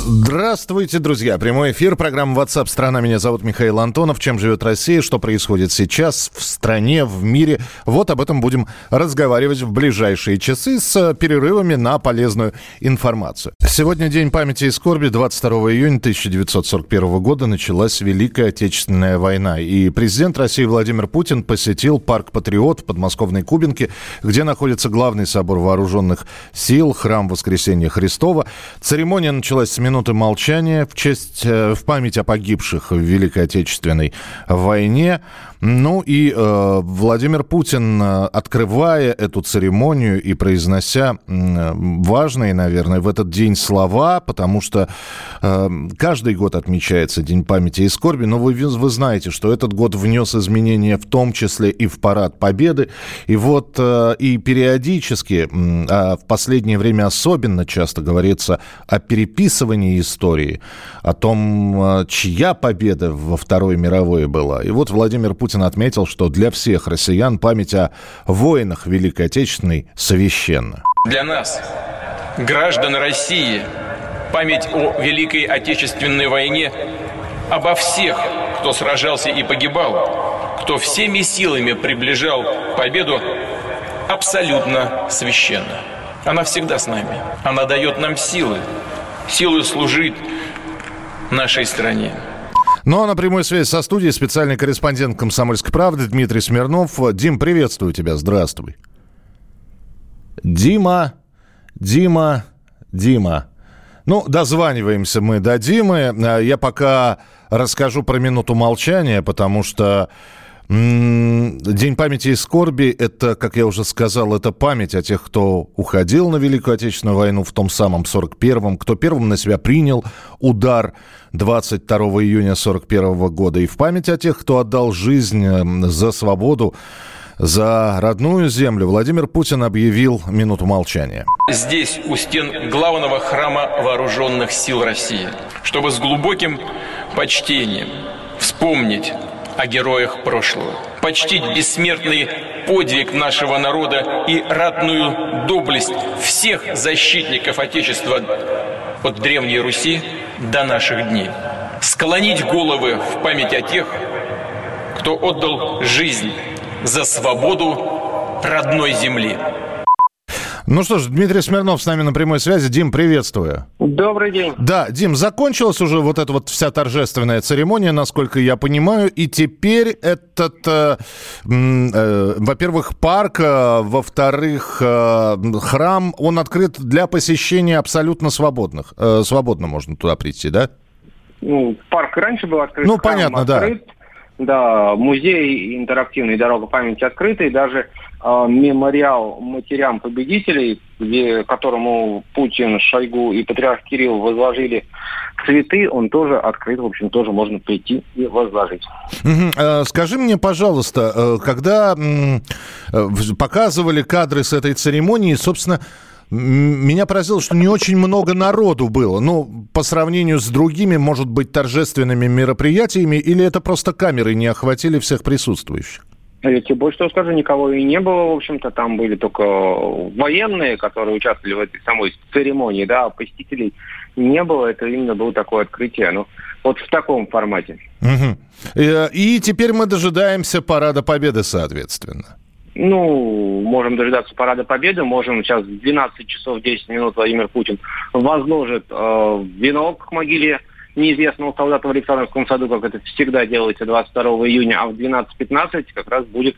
Здравствуйте, друзья. Прямой эфир, программа WhatsApp страна. Меня зовут Михаил Антонов. Чем живет Россия, что происходит сейчас в стране, в мире. Вот об этом будем разговаривать в ближайшие часы с перерывами на полезную информацию. Сегодня день памяти и скорби. 22 июня 1941 года началась Великая Отечественная война. И президент России Владимир Путин посетил парк Патриот в подмосковной Кубинке, где находится главный собор вооруженных сил, храм Воскресения Христова. Церемония началась с минуты молчания в честь, э, в память о погибших в Великой Отечественной войне. Ну и э, Владимир Путин, э, открывая эту церемонию и произнося э, важные, наверное, в этот день слова, потому что э, каждый год отмечается День памяти и скорби, но вы, вы знаете, что этот год внес изменения в том числе и в Парад Победы. И вот э, и периодически, э, в последнее время особенно часто говорится о переписывании истории, о том, э, чья победа во Второй мировой была. И вот Владимир Путин отметил, что для всех россиян память о воинах Великой Отечественной священна. Для нас, граждан России, память о Великой Отечественной войне, обо всех, кто сражался и погибал, кто всеми силами приближал победу, абсолютно священна. Она всегда с нами. Она дает нам силы, силы служить нашей стране. Ну а на прямой связи со студией специальный корреспондент «Комсомольской правды» Дмитрий Смирнов. Дим, приветствую тебя, здравствуй. Дима, Дима, Дима. Ну, дозваниваемся мы до Димы. Я пока расскажу про минуту молчания, потому что День памяти и скорби – это, как я уже сказал, это память о тех, кто уходил на Великую Отечественную войну в том самом 41-м, кто первым на себя принял удар 22 июня 41 года, и в память о тех, кто отдал жизнь за свободу, за родную землю Владимир Путин объявил минуту молчания. Здесь, у стен главного храма вооруженных сил России, чтобы с глубоким почтением вспомнить о героях прошлого, почтить бессмертный подвиг нашего народа и ратную доблесть всех защитников Отечества от Древней Руси до наших дней. Склонить головы в память о тех, кто отдал жизнь за свободу родной земли. Ну что ж, Дмитрий Смирнов с нами на прямой связи. Дим, приветствую. Добрый день. Да, Дим, закончилась уже вот эта вот вся торжественная церемония, насколько я понимаю, и теперь этот, э, э, во-первых, парк, э, во-вторых, э, храм, он открыт для посещения абсолютно свободных. Э, свободно можно туда прийти, да? Ну, парк раньше был открыт. Ну, понятно, открыт. да. Да, музей интерактивный «Дорога памяти» открытый, даже мемориал матерям победителей, где, которому Путин, Шойгу и патриарх Кирилл возложили цветы, он тоже открыт, в общем, тоже можно прийти и возложить. Скажи мне, пожалуйста, э, когда э, показывали кадры с этой церемонии, собственно, меня поразило, что не очень много народу было. Ну, по сравнению с другими, может быть, торжественными мероприятиями, или это просто камеры не охватили всех присутствующих? Я тебе больше того скажу, никого и не было, в общем-то, там были только военные, которые участвовали в этой самой церемонии, да, а посетителей не было, это именно было такое открытие, ну, вот в таком формате. Угу. И теперь мы дожидаемся Парада Победы, соответственно. Ну, можем дожидаться Парада Победы, можем сейчас в 12 часов 10 минут Владимир Путин возложит э, венок к могиле неизвестного солдата в Александровском саду, как это всегда делается 22 июня, а в 12.15 как раз будет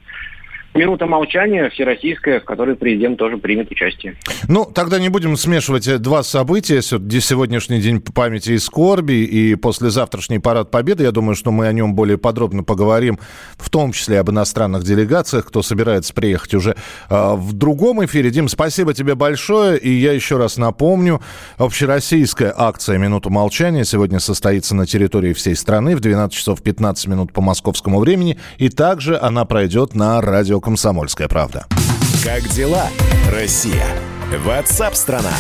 Минута молчания всероссийская, в которой президент тоже примет участие. Ну, тогда не будем смешивать э, два события. Сегодняшний день памяти и скорби и послезавтрашний парад Победы. Я думаю, что мы о нем более подробно поговорим, в том числе об иностранных делегациях, кто собирается приехать уже э, в другом эфире. Дим, спасибо тебе большое. И я еще раз напомню, общероссийская акция «Минута молчания» сегодня состоится на территории всей страны в 12 часов 15 минут по московскому времени. И также она пройдет на радио «Комсомольская правда». Как дела, Россия? Ватсап-страна!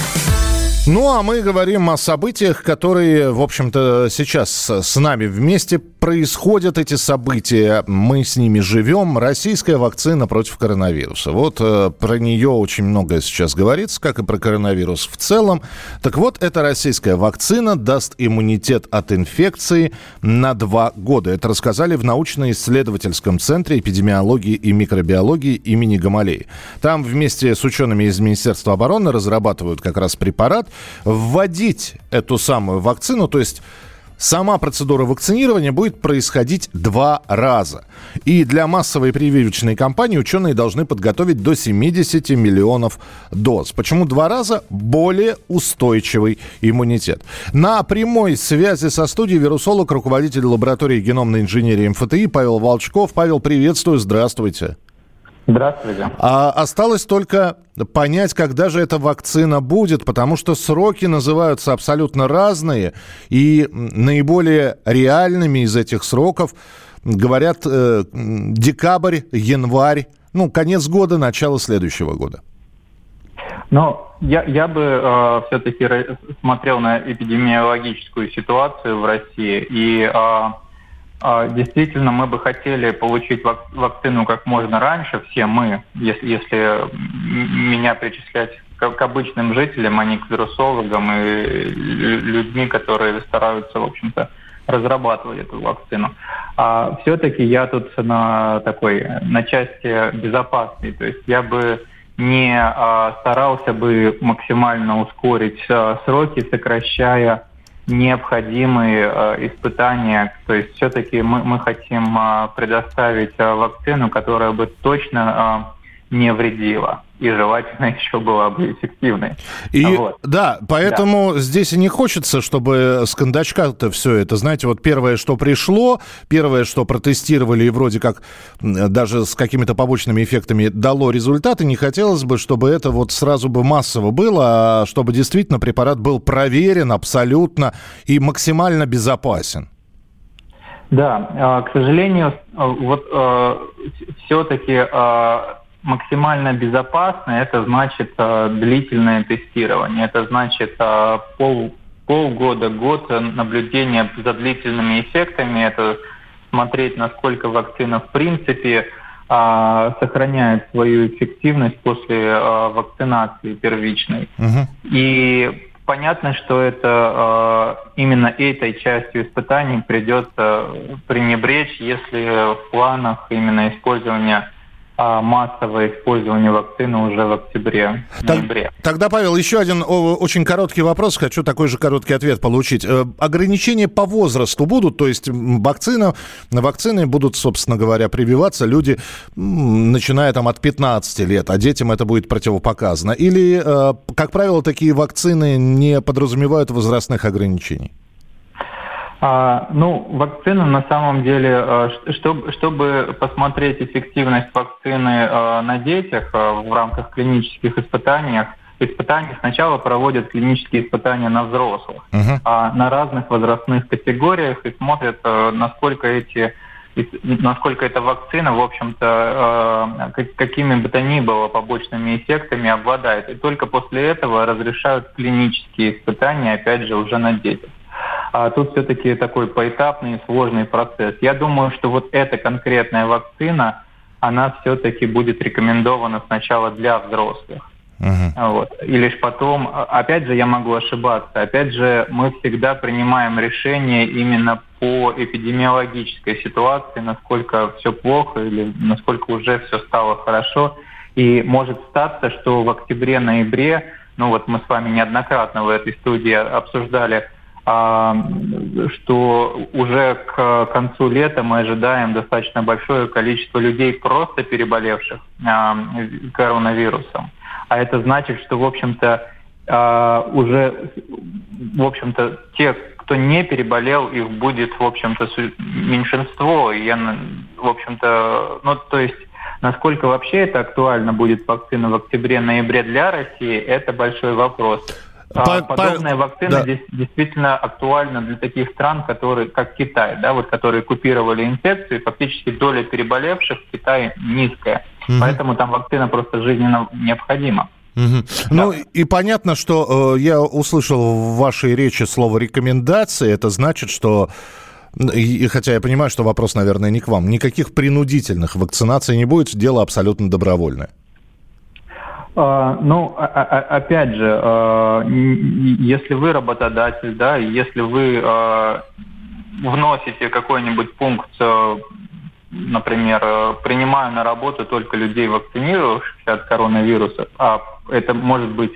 Ну, а мы говорим о событиях, которые, в общем-то, сейчас с нами вместе происходят эти события. Мы с ними живем. Российская вакцина против коронавируса. Вот э, про нее очень многое сейчас говорится, как и про коронавирус в целом. Так вот, эта российская вакцина даст иммунитет от инфекции на два года. Это рассказали в научно-исследовательском центре эпидемиологии и микробиологии имени Гамалеи. Там вместе с учеными из Министерства обороны разрабатывают как раз препарат, вводить эту самую вакцину, то есть Сама процедура вакцинирования будет происходить два раза. И для массовой прививочной кампании ученые должны подготовить до 70 миллионов доз. Почему два раза? Более устойчивый иммунитет. На прямой связи со студией вирусолог, руководитель лаборатории геномной инженерии МФТИ Павел Волчков. Павел, приветствую, здравствуйте. Здравствуйте. А осталось только понять, когда же эта вакцина будет, потому что сроки называются абсолютно разные, и наиболее реальными из этих сроков говорят э, декабрь, январь, ну, конец года, начало следующего года. Но я, я бы э, все-таки смотрел на эпидемиологическую ситуацию в России и э, действительно, мы бы хотели получить вакцину как можно раньше, все мы, если, если меня причислять к, к обычным жителям, а не к вирусологам и людьми, которые стараются, в общем-то, разрабатывать эту вакцину. А все-таки я тут на такой, на части безопасной, то есть я бы не а, старался бы максимально ускорить а, сроки, сокращая необходимые э, испытания. То есть все-таки мы, мы хотим э, предоставить э, вакцину, которая бы точно не вредила и желательно еще была бы эффективной. И вот. да, поэтому да. здесь и не хочется, чтобы с кондачка-то все это, знаете, вот первое, что пришло, первое, что протестировали и вроде как даже с какими-то побочными эффектами дало результаты, не хотелось бы, чтобы это вот сразу бы массово было, а чтобы действительно препарат был проверен абсолютно и максимально безопасен. Да, а, к сожалению, вот э, все-таки максимально безопасно, это значит э, длительное тестирование, это значит э, пол, полгода, год наблюдения за длительными эффектами, это смотреть, насколько вакцина в принципе э, сохраняет свою эффективность после э, вакцинации первичной. Угу. И понятно, что это э, именно этой частью испытаний придется пренебречь, если в планах именно использования а массовое использование вакцины уже в октябре, ноябре. Тогда, Павел, еще один очень короткий вопрос. Хочу такой же короткий ответ получить. Э, ограничения по возрасту будут? То есть вакцина, вакцины будут, собственно говоря, прививаться люди, начиная там от 15 лет, а детям это будет противопоказано? Или, э, как правило, такие вакцины не подразумевают возрастных ограничений? А, ну, вакцина на самом деле, а, чтобы, чтобы посмотреть эффективность вакцины а, на детях а, в рамках клинических испытаний, испытаний сначала проводят клинические испытания на взрослых, uh-huh. а на разных возрастных категориях и смотрят, насколько эти насколько эта вакцина, в общем-то, какими бы то ни было побочными эффектами обладает. И только после этого разрешают клинические испытания, опять же, уже на детях. А тут все-таки такой поэтапный сложный процесс. Я думаю, что вот эта конкретная вакцина, она все-таки будет рекомендована сначала для взрослых. Uh-huh. Вот. И лишь потом, а, опять же, я могу ошибаться, опять же, мы всегда принимаем решение именно по эпидемиологической ситуации, насколько все плохо или насколько уже все стало хорошо. И может статься, что в октябре-ноябре, ну вот мы с вами неоднократно в этой студии обсуждали что уже к концу лета мы ожидаем достаточно большое количество людей, просто переболевших а, коронавирусом. А это значит, что, в общем-то, а, уже, в общем-то, те, кто не переболел, их будет, в общем-то, меньшинство. И я, в общем-то, ну, то есть Насколько вообще это актуально будет вакцина в октябре-ноябре для России, это большой вопрос. А, по, Подобная по... вакцина да. здесь действительно актуальна для таких стран, которые, как Китай, да, вот, которые купировали инфекцию, и фактически доля переболевших в Китае низкая. Угу. Поэтому там вакцина просто жизненно необходима. Угу. Да. Ну и понятно, что э, я услышал в вашей речи слово рекомендации. Это значит, что и, хотя я понимаю, что вопрос, наверное, не к вам. Никаких принудительных вакцинаций не будет, дело абсолютно добровольное. Uh, ну, опять же, если вы работодатель, да, если вы вносите какой-нибудь пункт, например, принимаю на работу только людей, вакцинировавшихся от коронавируса, а это может быть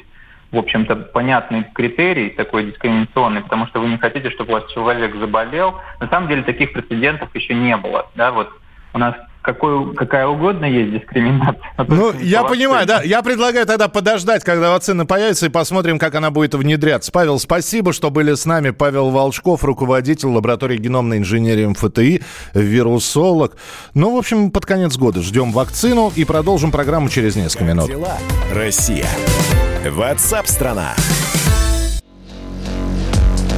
в общем-то, понятный критерий, такой дискриминационный, потому что вы не хотите, чтобы у вас человек заболел. На самом деле таких прецедентов еще не было. Да? Вот у нас какой, какая угодно есть дискриминация. Ну, я понимаю, да. Я предлагаю тогда подождать, когда вакцина появится, и посмотрим, как она будет внедряться. Павел, спасибо, что были с нами. Павел Волчков, руководитель лаборатории геномной инженерии МФТИ, вирусолог. Ну, в общем, под конец года ждем вакцину и продолжим программу через несколько минут. Россия. Ватсап-страна!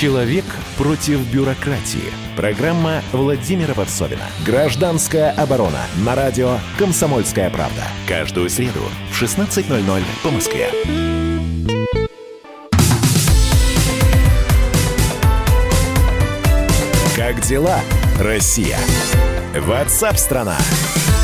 Человек против бюрократии. Программа Владимира Варсовина. Гражданская оборона. На радио «Комсомольская правда». Каждую среду в 16.00 по Москве. Как дела, Россия? Ватсап-страна! страна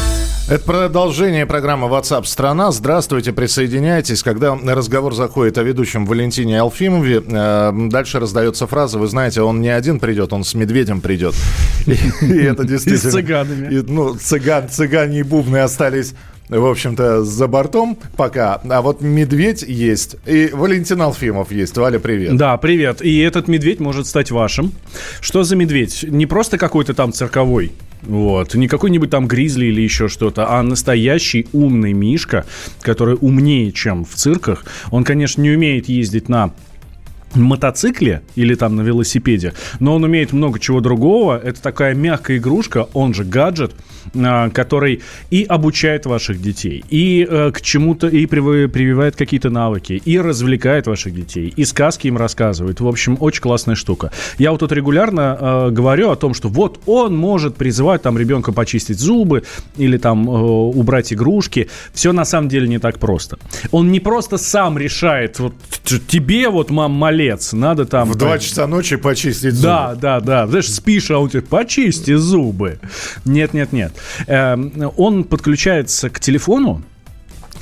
это продолжение программы WhatsApp страна. Здравствуйте, присоединяйтесь. Когда разговор заходит о ведущем Валентине Алфимове, э, дальше раздается фраза, вы знаете, он не один придет, он с медведем придет. И это действительно... И с цыганами. Ну, цыган, цыгане и бубны остались в общем-то, за бортом пока. А вот медведь есть. И Валентин Алфимов есть. Валя, привет. Да, привет. И этот медведь может стать вашим. Что за медведь? Не просто какой-то там цирковой вот. Не какой-нибудь там гризли или еще что-то, а настоящий умный мишка, который умнее, чем в цирках. Он, конечно, не умеет ездить на мотоцикле или там на велосипеде, но он умеет много чего другого. Это такая мягкая игрушка, он же гаджет, который и обучает ваших детей, и э, к чему-то, и прививает какие-то навыки, и развлекает ваших детей, и сказки им рассказывает. В общем, очень классная штука. Я вот тут регулярно э, говорю о том, что вот он может призывать там ребенка почистить зубы или там э, убрать игрушки. Все на самом деле не так просто. Он не просто сам решает, вот тебе вот, мам, малец, надо там... В 2 часа ночи почистить зубы. Да, да, да. Знаешь, спишь, а он тебе, почисти зубы. Нет, нет, нет. Эм, он подключается к телефону,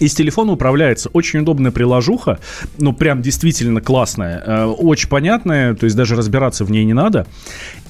из телефона управляется очень удобная приложуха, ну прям действительно классная, э, очень понятная, то есть даже разбираться в ней не надо.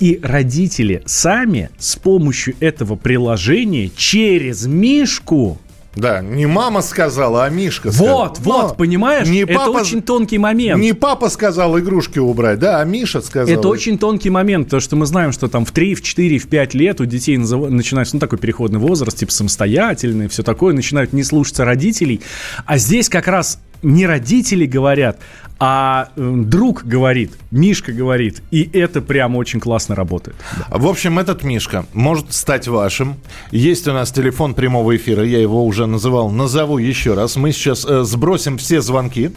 И родители сами с помощью этого приложения через Мишку да, не мама сказала, а Мишка сказал. Вот, вот, Но понимаешь? Не это папа, очень тонкий момент. Не папа сказал игрушки убрать, да, а Миша сказал. Это очень тонкий момент, потому что мы знаем, что там в 3, в 4, в 5 лет у детей начинается, ну, такой переходный возраст, типа самостоятельный, все такое, начинают не слушаться родителей. А здесь как раз не родители говорят, а друг говорит, Мишка говорит, и это прямо очень классно работает. В общем, этот Мишка может стать вашим. Есть у нас телефон прямого эфира, я его уже называл, назову еще раз. Мы сейчас э, сбросим все звонки.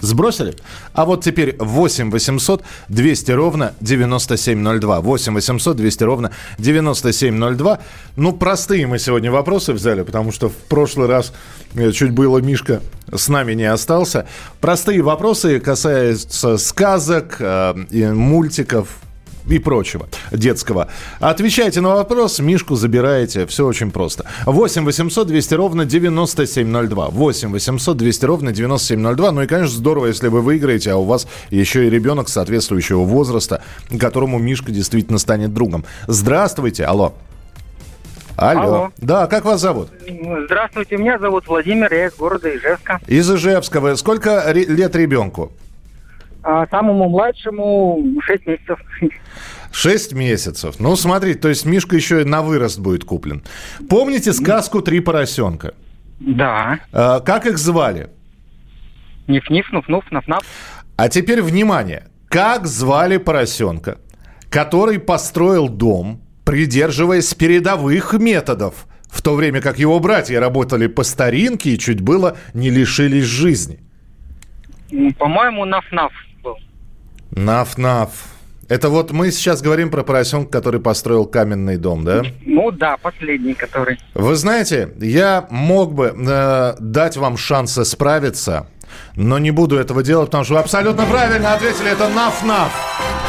Сбросили? А вот теперь 8 800 200 ровно 9702. 8 800 200 ровно 9702. Ну, простые мы сегодня вопросы взяли, потому что в прошлый раз э, чуть было Мишка с нами не остался. Простые вопросы касаются сказок, э, мультиков, и прочего детского. Отвечайте на вопрос, Мишку забираете. Все очень просто. 8 800 200 ровно 9702. 8 800 200 ровно 9702. Ну и, конечно, здорово, если вы выиграете, а у вас еще и ребенок соответствующего возраста, которому Мишка действительно станет другом. Здравствуйте, алло. Алло. Алло. Да, как вас зовут? Здравствуйте, меня зовут Владимир, я из города Ижевска. Из Ижевска. Сколько лет ребенку? А самому младшему 6 месяцев. Шесть месяцев. Ну, смотри, то есть Мишка еще и на вырост будет куплен. Помните сказку «Три поросенка»? Да. А, как их звали? Ниф-ниф, нуф-нуф, наф-наф. А теперь внимание. Как звали поросенка, который построил дом, придерживаясь передовых методов, в то время как его братья работали по старинке и чуть было не лишились жизни? По-моему, наф-наф. Наф-наф. Это вот мы сейчас говорим про поросенка, который построил каменный дом, да? Ну да, последний, который. Вы знаете, я мог бы э, дать вам шансы справиться, но не буду этого делать, потому что вы абсолютно правильно ответили. Это наф-наф.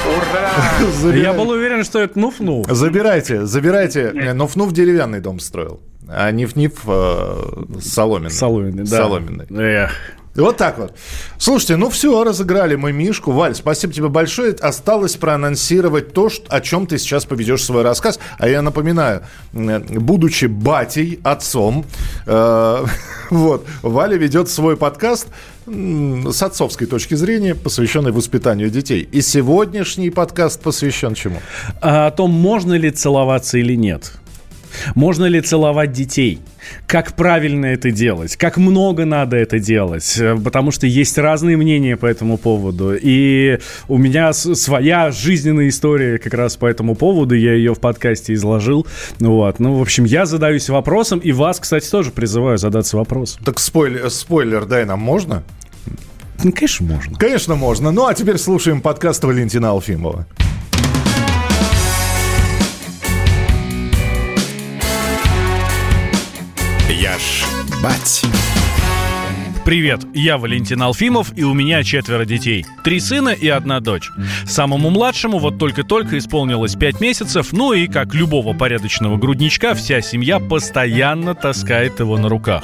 Ура! Я был уверен, что это нуф-нуф. Забирайте, забирайте. Нуф-нуф деревянный дом строил, а Ниф-Ниф э, соломенный. Соломенный, да. Соломенный. Эх. Вот так вот. Слушайте, ну все, разыграли мы Мишку. Валь, спасибо тебе большое. Осталось проанонсировать то, о чем ты сейчас поведешь свой рассказ. А я напоминаю, будучи батей, отцом, э, вот, Валя ведет свой подкаст с отцовской точки зрения, посвященный воспитанию детей. И сегодняшний подкаст посвящен чему? А о том, можно ли целоваться или нет. Можно ли целовать детей? Как правильно это делать? Как много надо это делать? Э, Потому что есть разные мнения по этому поводу. И у меня своя жизненная история как раз по этому поводу. Я ее в подкасте изложил. Вот. Ну, в общем, я задаюсь вопросом. И вас, кстати, тоже призываю задаться вопросом. Так спойлер, спойлер дай нам можно? Ну, конечно, можно. Конечно, можно. Ну, а теперь слушаем подкаст Валентина Алфимова. Ж бать. Привет, я Валентин Алфимов, и у меня четверо детей. Три сына и одна дочь. Самому младшему вот только-только исполнилось пять месяцев, ну и, как любого порядочного грудничка, вся семья постоянно таскает его на руках.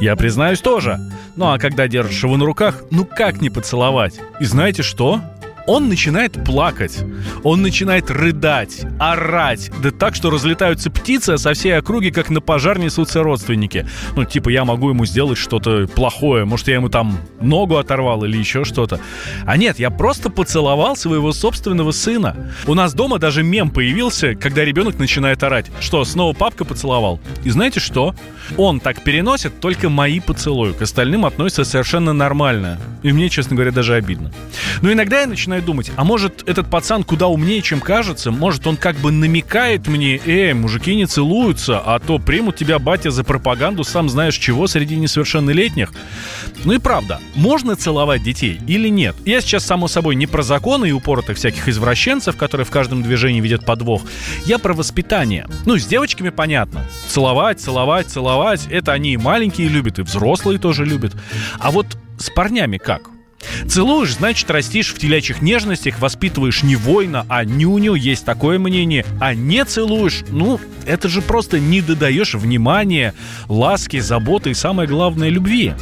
Я признаюсь тоже. Ну а когда держишь его на руках, ну как не поцеловать? И знаете что? Он начинает плакать, он начинает рыдать, орать, да так, что разлетаются птицы, а со всей округи, как на пожар, несутся родственники. Ну, типа, я могу ему сделать что-то плохое, может, я ему там ногу оторвал или еще что-то. А нет, я просто поцеловал своего собственного сына. У нас дома даже мем появился, когда ребенок начинает орать. Что, снова папка поцеловал? И знаете что? Он так переносит только мои поцелуи, к остальным относится совершенно нормально. И мне, честно говоря, даже обидно. Но иногда я начинаю думать, а может этот пацан куда умнее, чем кажется? Может он как бы намекает мне, эй, мужики не целуются, а то примут тебя, батя, за пропаганду, сам знаешь чего, среди несовершеннолетних? Ну и правда, можно целовать детей или нет? Я сейчас, само собой, не про законы и упоротых всяких извращенцев, которые в каждом движении видят подвох. Я про воспитание. Ну, с девочками понятно. Целовать, целовать, целовать. Это они и маленькие любят, и взрослые тоже любят. А вот с парнями как? Целуешь, значит, растишь в телячьих нежностях, воспитываешь не воина, а нюню, есть такое мнение. А не целуешь, ну, это же просто не додаешь внимания, ласки, заботы и, самое главное, любви.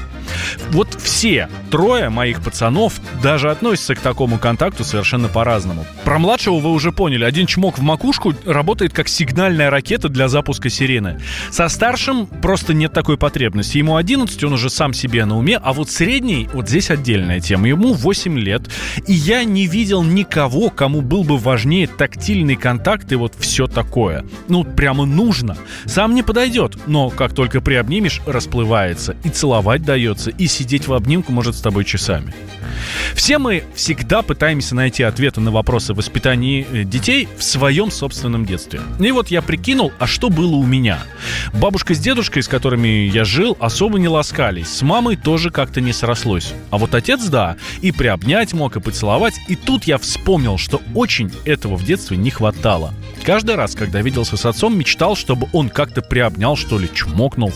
Вот все трое моих пацанов даже относятся к такому контакту совершенно по-разному. Про младшего вы уже поняли. Один чмок в макушку работает как сигнальная ракета для запуска сирены. Со старшим просто нет такой потребности. Ему 11, он уже сам себе на уме, а вот средний, вот здесь отдельная тема. Ему 8 лет, и я не видел никого, кому был бы важнее тактильный контакт и вот все такое. Ну, прямо нужно. Сам не подойдет, но как только приобнимешь, расплывается. И целовать дается, и сидеть в обнимку может с тобой часами. Все мы всегда пытаемся найти ответы на вопросы воспитания э, детей в своем собственном детстве. И вот я прикинул, а что было у меня? Бабушка с дедушкой, с которыми я жил, особо не ласкались. С мамой тоже как-то не срослось. А вот отец, да, и приобнять мог, и поцеловать. И тут я вспомнил, что очень этого в детстве не хватало. Каждый раз, когда виделся с отцом, мечтал, чтобы он как-то приобнял, что ли, чмокнул.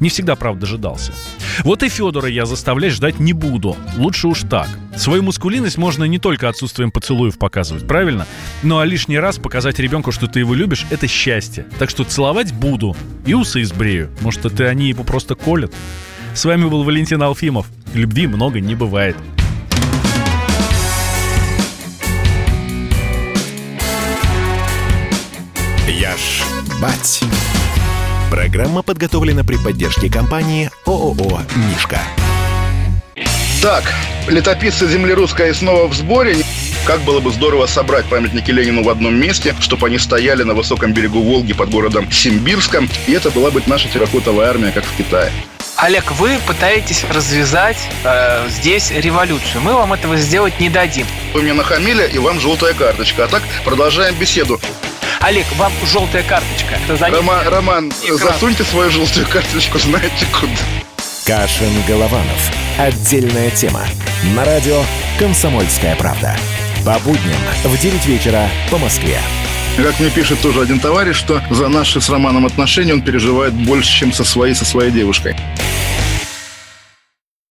Не всегда, правда, дожидался. Вот и Федора я заставлять ждать не буду. Лучше уж так. Свою мускулинность можно не только отсутствием поцелуев показывать, правильно? Ну а лишний раз показать ребенку, что ты его любишь, это счастье. Так что целовать буду. И усы избрею. Может, это они его просто колят? С вами был Валентин Алфимов. Любви много не бывает. Я ж бать. Программа подготовлена при поддержке компании ООО «Мишка». Так, летописцы земли русской снова в сборе. Как было бы здорово собрать памятники Ленину в одном месте, чтобы они стояли на высоком берегу Волги под городом Симбирском, и это была бы наша терракотовая армия, как в Китае. Олег, вы пытаетесь развязать э, здесь революцию. Мы вам этого сделать не дадим. Вы мне нахамили, и вам желтая карточка. А так продолжаем беседу. Олег, вам желтая карточка. Это за Рома, Роман, Экран. засуньте свою желтую карточку, знаете куда. Кашин-Голованов. Отдельная тема. На радио «Комсомольская правда». По будням в 9 вечера по Москве. Как мне пишет тоже один товарищ, что за наши с Романом отношения он переживает больше, чем со своей, со своей девушкой.